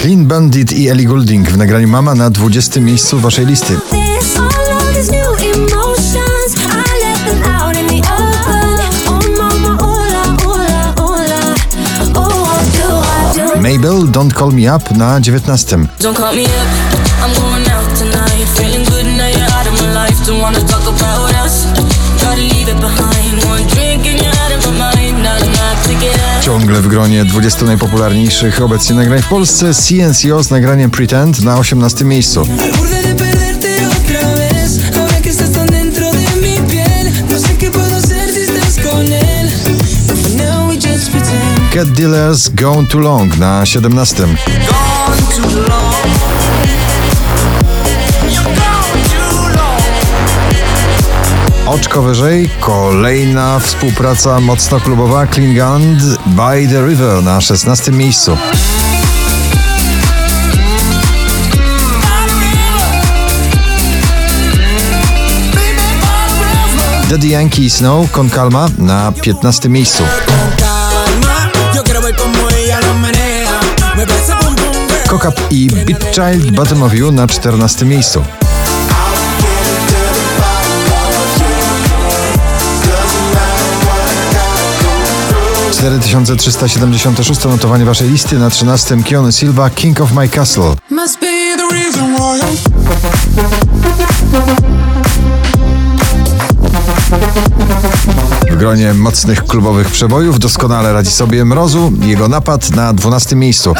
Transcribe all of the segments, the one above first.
Clean Bandit i Ellie Goulding w nagraniu Mama na 20 miejscu waszej listy. Mabel, Don't Call Me Up na 19. Ciągle w gronie 20 najpopularniejszych obecnie nagrań w Polsce. CNCO z nagraniem Pretend na 18 miejscu. Cat Dealers Gone Too Long na 17. Oczko wyżej, kolejna współpraca mocno klubowa Klingand by the River na 16 miejscu. Daddy Yankee Snow Con Calma na 15 miejscu. Kokap i Beat Child Bottom of You na 14 miejscu. Cztery tysiące trzysta siedemdziesiąte szóste notowanie waszej listy na 13 Keanu Silva King of My Castle. W gronie mocnych klubowych przebojów doskonale radzi sobie Mrozu, jego napad na 12 miejscu.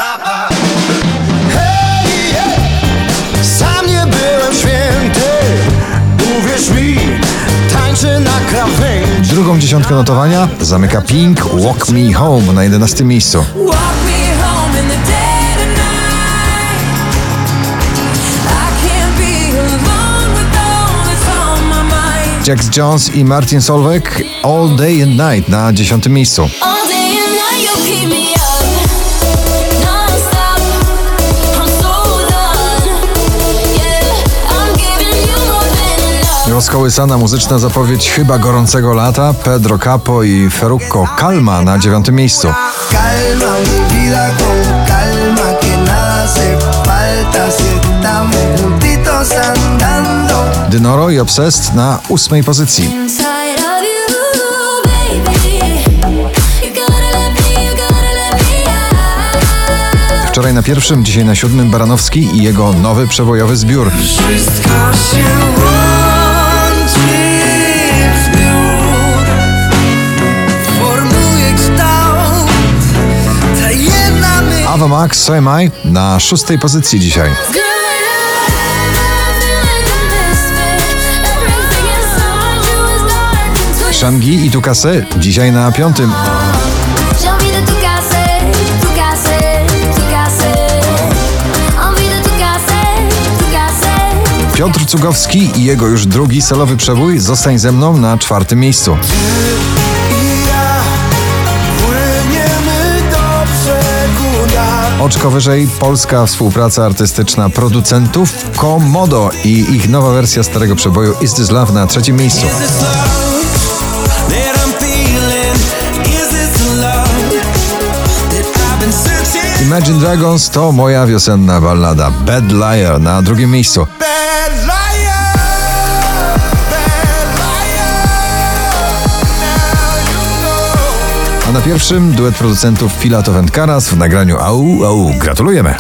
Drugą dziesiątkę notowania zamyka Pink Walk Me Home na 11 miejscu. Jax Jones i Martin Solveig All Day and Night na 10 miejscu. Rozkołysana muzyczna zapowiedź chyba gorącego lata Pedro Capo i Ferrucco Calma na 9 miejscu. Dynoro i Obsessed na 8 pozycji. Wczoraj na pierwszym, dzisiaj na siódmym Baranowski i jego nowy przebojowy zbiór. Wszystko się Ava Max So Am I na szóstej pozycji dzisiaj. Shangi i Tukase dzisiaj na piątym. Piotr Cugowski i jego już drugi solowy przebój Zostań ze mną na czwartym miejscu. Oczko wyżej polska współpraca artystyczna producentów Komodo i ich nowa wersja starego przeboju Is This Love na trzecim miejscu. Imagine Dragons to moja wiosenna ballada Bad Liar na drugim miejscu. A na pierwszym duet producentów Filatow and Karas w nagraniu Au Au. Gratulujemy!